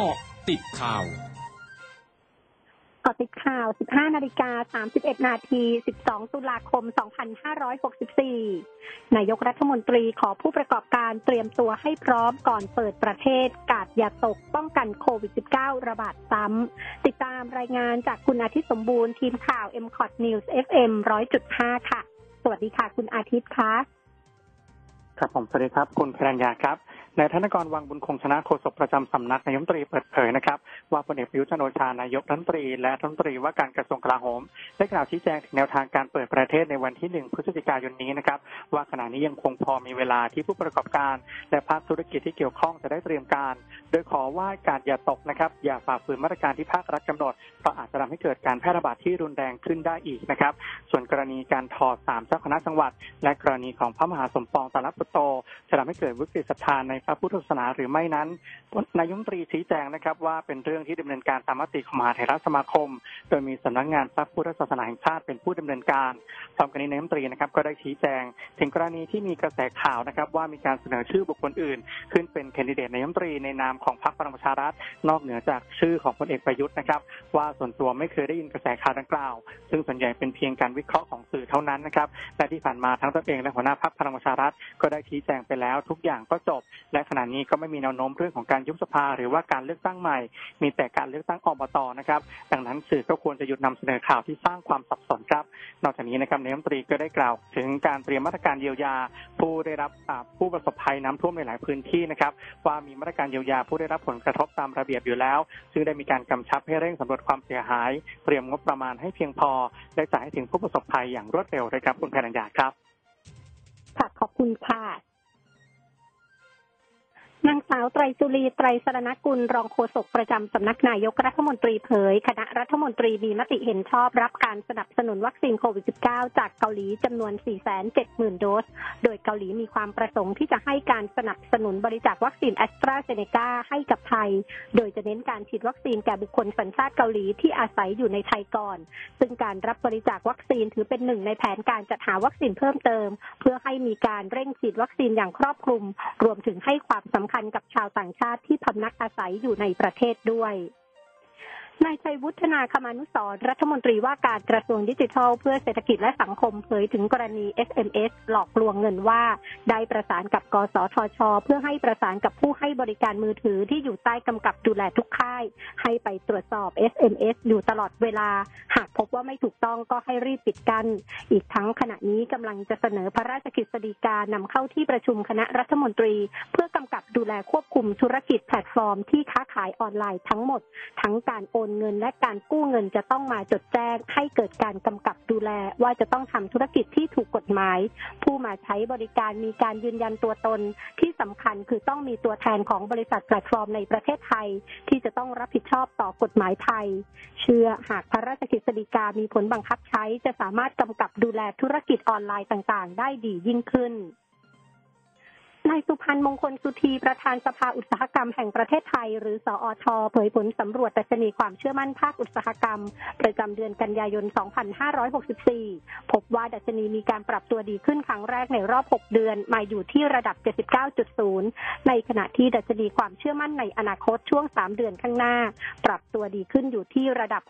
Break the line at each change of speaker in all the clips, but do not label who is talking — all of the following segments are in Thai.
เกาะติดข่าว
เกาะติดข่าว 15 นาฬิกา 31 นาที 12 ตุลาคม 2564 นายกรัฐมนตรีขอผู้ประกอบการเตรียมตัวให้พร้อมก่อนเปิดประเทศ กาดอย่าตกป้องกันโควิด -19 ระบาดซ้ำ ติดตามรายงานจากคุณอาทิตย์สมบูรณ์ทีมข่าว m c o t News FM 100.5 ค่ะ สวัสดีค่ะ คุณอาทิตย์คะ
ครับผมสวัสดีครับ คุณพรัญญาครับ นายธนกรวังบุญคงชนะโฆษกประจำสำนักนายมตรีเปิดเผยนะครับว่าพลเอกประยุทธ์จันโอชานายกรัฐมนตรีและรัฐมนตรีว่าการกระทรวงกลาโหมได้กล่าวชี้แจงถึงแนวทางการเปิดประเทศในวันที่หนึ่งพฤศจิกายนนี้นะครับว่าขณะนี้ยังคงพอมีเวลาที่ผู้ประกอบการ และภาคธุรกิจที่เกี่ยวข้องจะได้เตรียมการ โดยขอว่าการอย่าตกนะครับอย่าฝ่าฝืนมาตรการที่ภาครัฐกำหนดเพราะอาจจะทำให้เกิดการแพร่ระบาดที่รุนแรงขึ้นได้อีกนะครับ ส่วนกรณีการถอดสามเจ้าคณะจังหวัด และกรณีของพระมหาสมปองตาลปุตโตจะทำให้เกิดวิกฤตศรัทธาในระพุทธศาสนาหรือไม่นั้นนายมตรีชี้แจงนะครับ ว่าเป็นเรื่องที่ดำเนินการตามมติของมหาเถรสมาคม โดยมีสำนักงงานพระพุทธศาสนาแห่งชาติเป็นผู้ดำเนินการพร้อมกันนี้นายมตรีนะครับก็ได้ชี้แจง ถึงกรณีที่มีกระแสข่าวนะครับ ว่ามีการเสนอชื่อบุคคลอื่น ขึ้นเป็นแคนดิเดตนายมตรีในนามของพรรคพลังประชารัฐนอกเหนือจากชื่อของพลเอกประยุทธ์นะครับ ว่าส่วนตัวไม่เคยได้ยินกระแสข่าวดังกล่าว ซึ่งส่วนใหญ่เป็นเพียงการวิเคราะห์ของสื่อเท่านั้นนะครับและที่ผ่านมาทั้งตนเองและหัวหน้าพรรคพลังประชารัฐก็ได้ชี้แจงไปแล้วทุกอย่างก็จบและขณะนี้ก็ไม่มีแนวโน้มเรื่องของการยุบสภาหรือว่าการเลือกตั้งใหม่ มีแต่การเลือกตั้งอบตนะครับ ดังนั้นสื่อก็ควรจะหยุดนำเสนอข่าวที่สร้างความสับสนครับ นอกจากนี้นะครับนายกรัฐมนตรีก็ได้กล่าว ถึงการเตรียมมาตรการเยียวยา ผู้ได้รับผู้ประสบภัยน้ำท่วมในหลายพื้นที่นะครับว่ามีมาตรการเยียวยาผู้ได้รับผลกระทบตามระเบียบอยู่แล้ว ซึ่งได้มีการกำชับให้เร่งสำรวจความเสียหาย เตรียมงบประมาณให้เพียงพอได้จ่ายให้ถึงผู้ประสบภัยอย่างรวดเร็วเลยครับคุณแพนัญญาครับ
ค่ะขอบคุณค่ะ นางสาวไตรสุรีไตรสรณกุลรองโฆษกประจำสำนักนายกรัฐมนตรีเผย คณะรัฐมนตรีมีมติเห็นชอบรับการสนับสนุนวัคซีนโควิด -19 จากเกาหลีจำนวน 470,000 โดส โดยเกาหลีมีความประสงค์ที่จะให้การสนับสนุนบริจาควัคซีนแอสตราเซเนกาให้กับไทย โดยจะเน้นการฉีดวัคซีนแก่บุคคลสัญชาติเกาหลีที่อาศัยอยู่ในไทยก่อน ซึ่งการรับบริจาควัคซีนถือเป็นหนึ่งในแผนการจัดหาวัคซีนเพิ่มเติม เพื่อให้มีการเร่งฉีดวัคซีนอย่างครอบคลุม รวมถึงให้ความสำคัญกับชาวต่างชาติที่พำนักอาศัยอยู่ในประเทศด้วย นายชัยวุฒิ ธนาคมานุสรณ์ รัฐมนตรีว่าการกระทรวงดิจิทัล เพื่อเศรษฐกิจและสังคมเผยถึงกรณี SMS หลอกลวงเงินว่า ได้ประสานกับกสทช เพื่อให้ประสานกับผู้ให้บริการมือถือที่อยู่ใต้กำกับดูแลทุกค่าย ให้ไปตรวจสอบ SMS อยู่ตลอดเวลา หากพบว่าไม่ถูกต้องก็ให้รีบปิดกัน อีกทั้งขณะนี้กำลังจะเสนอพระราชกฤษฎีกานำเข้าที่ประชุมคณะรัฐมนตรี เพื่อกำกับดูแลควบคุมธุรกิจแพลตฟอร์มที่ค้าขายออนไลน์ทั้งหมด ทั้งการโอนเงินและการกู้เงินจะต้องมาจดแจ้งให้เกิดการกำกับดูแล ว่าจะต้องทำธุรกิจที่ถูกกฎหมาย ผู้มาใช้บริการมีการยืนยันตัวตนที่สำคัญคือต้องมีตัวแทนของบริษัทแพลตฟอร์มในประเทศไทย ที่จะต้องรับผิดชอบต่อกฎหมายไทย เชื่อหากพระราชกฤษฎีกามีผลบังคับใช้จะสามารถกำกับดูแลธุรกิจออนไลน์ต่างๆ ได้ดียิ่งขึ้น นายสุพันธ์มงคลสุธีประธานสภาอุตสาหกรรมแห่งประเทศไทย หรือสอทเผยผลสำรวจดัชนีความเชื่อมั่นภาคอุตสาหกรรม ประจำเดือนกันยายน 2564 พบว่าดัชนีมีการปรับตัวดีขึ้นครั้งแรกในรอบ 6 เดือน มาอยู่ที่ระดับ 79.0 ในขณะที่ดัชนีความเชื่อมั่นในอนาคตช่วง 3 เดือนข้างหน้า ปรับตัวดีขึ้นอยู่ที่ระดับ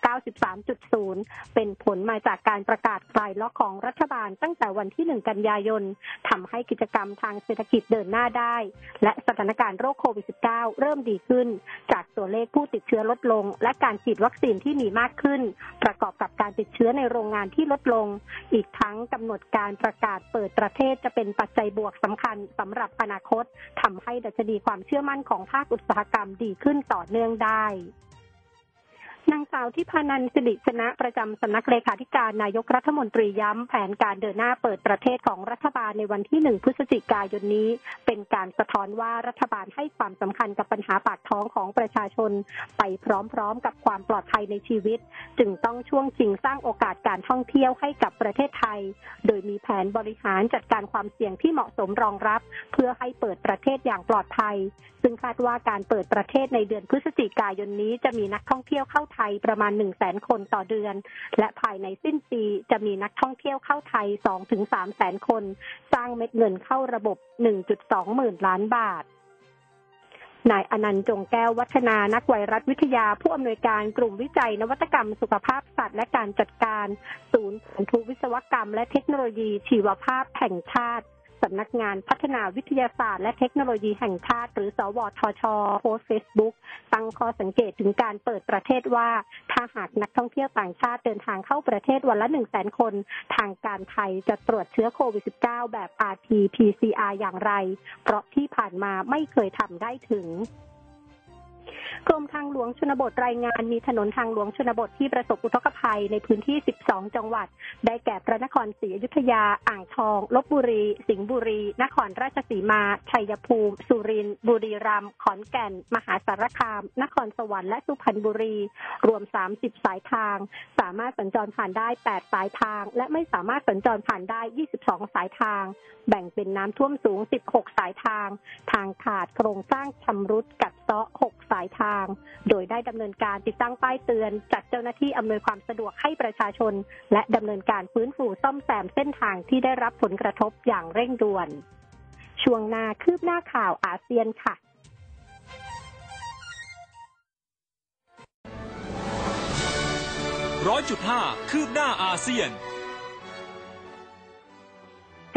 93.0 เป็นผลมาจากการประกาศคลายล็อกของรัฐบาลตั้งแต่วันที่ 1 กันยายนทำให้กิจกรรมทางเศรษฐกิจเดินหน้าได้ และสถานการณ์โรคโควิด -19 เริ่มดีขึ้น จากตัวเลขผู้ติดเชื้อลดลง และการฉีดวัคซีนที่มีมากขึ้น ประกอบกับการติดเชื้อในโรงงานที่ลดลง อีกทั้งกำหนดการประกาศเปิดประเทศจะเป็นปัจจัยบวกสำคัญสำหรับอนาคตทำให้ดัชนีความเชื่อมั่นของภาคอุตสาหกรรมดีขึ้นต่อเนื่องได้ นางสาวที่พานันสิริชนะประจำสำนักเลขาธิการนายกรัฐมนตรีย้ำแผนการเดินหน้าเปิดประเทศของรัฐบาลในวันที่หนึ่งพฤศจิกายนนี้ เป็นการสะท้อนว่ารัฐบาลให้ความสำคัญกับปัญหาปากท้องของประชาชน ไปพร้อมๆ กับความปลอดภัยในชีวิต จึงต้องช่วงชิงสร้างโอกาสการท่องเที่ยวให้กับประเทศไทย โดยมีแผนบริหารจัดการความเสี่ยงที่เหมาะสมรองรับ เพื่อให้เปิดประเทศอย่างปลอดภัยซึ่งคาดว่าการเปิดประเทศในเดือนพฤศจิกายนนี้จะมีนักท่องเที่ยวเข้าไทยประมาณ 1 0 0 0 0แสนคนต่อเดือน และภายในสิ้นปีจะมีนักท่องเที่ยวเข้าไทย 2-3 แสนคน สร้างเม็ดเงินเข้าระบบ 1.2 หมื่นล้านบาทนายอนันต์จงแก้ววัฒนานักไวรัสวิทยาผู้อำนวยการกลุ่มวิจัย นวัตกรรมสุขภาพสัตว์และการจัดการ ศูนย์พันธุวิศวกรรม และเทคโนโลยีชีวภาพแห่งชาติำนักงานพัฒนาวิทยาศาสตร์และเทคโนโลยีแห่งชาติหรือสวทช โพสเฟซบุ๊กตั้งข้อสังเกตถึงการเปิดประเทศว่า ถ้าหากนักท่องเที่ยวต่างชาติเดินทางเข้าประเทศวันละ1 0 0 0 0แสนคน ทางการไทยจะตรวจเชื้อโควิด -19 แบบ RT-PCR อย่างไร เพราะที่ผ่านมาไม่เคยทำได้ถึง กรมทางหลวงชนบทรายงานมีถนนทางหลวงชนบทที่ประสบอุทกภัยในพื้นที่ 12 จังหวัด ได้แก่พระนครศรีอยุธยา อ่างทอง ลบบุรี สิงห์บุรี นครราชสีมา ชัยภูมิ สุรินทร์ บุรีรัมย์ ขอนแก่น มหาสารคาม นครสวรรค์และสุพรรณบุรี รวม 30 สายทาง สามารถสัญจรผ่านได้ 8 สายทาง และไม่สามารถสัญจรผ่านได้ 22 สายทาง แบ่งเป็นน้ำท่วมสูง 16 สายทาง ทางขาดโครงสร้างชำรุดกัด เซาะ6สายทาง โดยได้ดำเนินการติดตั้งป้ายเตือน จัดเจ้าหน้าที่อำนวยความสะดวกให้ประชาชน และดำเนินการฟื้นฟูซ่อมแซมเส้นทางที่ได้รับผลกระทบอย่างเร่งด่วน ช่วงหน้าคืบหน้าข่าวอาเซียนค่ะ
ร้อยจุดห้าคืบหน้าอาเซียน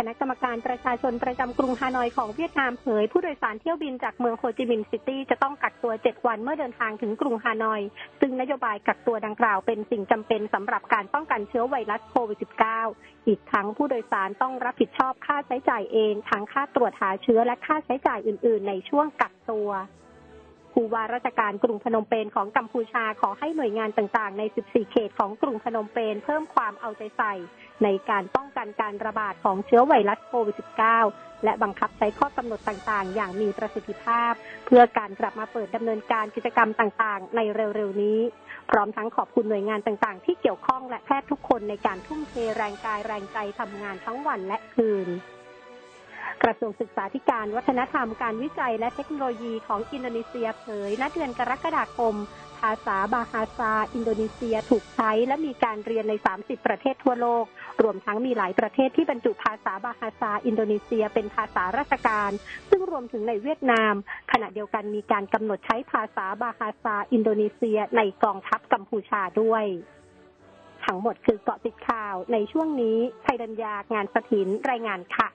ณะกรรมการประชาชนประจำกรุงฮานอยของเวียดนามเผย ผู้โดยสารเที่ยวบินจากเมืองโฮจิมินห์ซิตี้จะต้องกักตัว 7 วันเมื่อเดินทางถึงกรุงฮานอย ซึ่งนโยบายกักตัวดังกล่าวเป็นสิ่งจำเป็นสำหรับการป้องกันเชื้อไวรัสโควิด -19 อีกทั้งผู้โดยสารต้องรับผิดชอบค่าใช้จ่ายเองทั้งค่าตรวจหาเชื้อและค่าใช้จ่ายอื่น ๆ ในช่วงกักตัว ผู้ว่าราชการกรุงพนมเปญของกัมพูชาขอให้หน่วยงานต่างๆ ใน 14 เขตของกรุงพนมเปญเพิ่มความเอาใจใส่ ในการป้องกันการระบาดของเชื้อไวรัสโควิด -19 และบังคับใช้ข้อกำหนดต่างๆ อย่างมีประสิทธิภาพ เพื่อการกลับมาเปิดดำเนินการกิจกรรมต่างๆ ในเร็วๆนี้ พร้อมทั้งขอบคุณหน่วยงานต่างๆ ที่เกี่ยวข้องและแพทย์ทุกคนในการทุ่มเทแรงกายแรงใจทำงานทั้งวันและคืน กระทรวงศึกษาธิการวัฒนธรรมการวิจัยและเทคโนโลยีของอินโดนีเซียเผยณเดือนกรกฎาคม ภาษาบาฮาซา อินโดนีเซียถูกใช้และมีการเรียนใน 30 ประเทศทั่วโลก รวมทั้งมีหลายประเทศที่บรรจุภาษาบาฮาซา อินโดนีเซียเป็นภาษาราชการ ซึ่งรวมถึงในเวียดนาม ขณะเดียวกันมีการกำหนดใช้ภาษาบาฮาซา อินโดนีเซียในกองทัพกัมพูชาด้วยทั้งหมดคือเกาะติดข่าวในช่วงนี้ไทยดัญญางานสถินรายงานค่ะ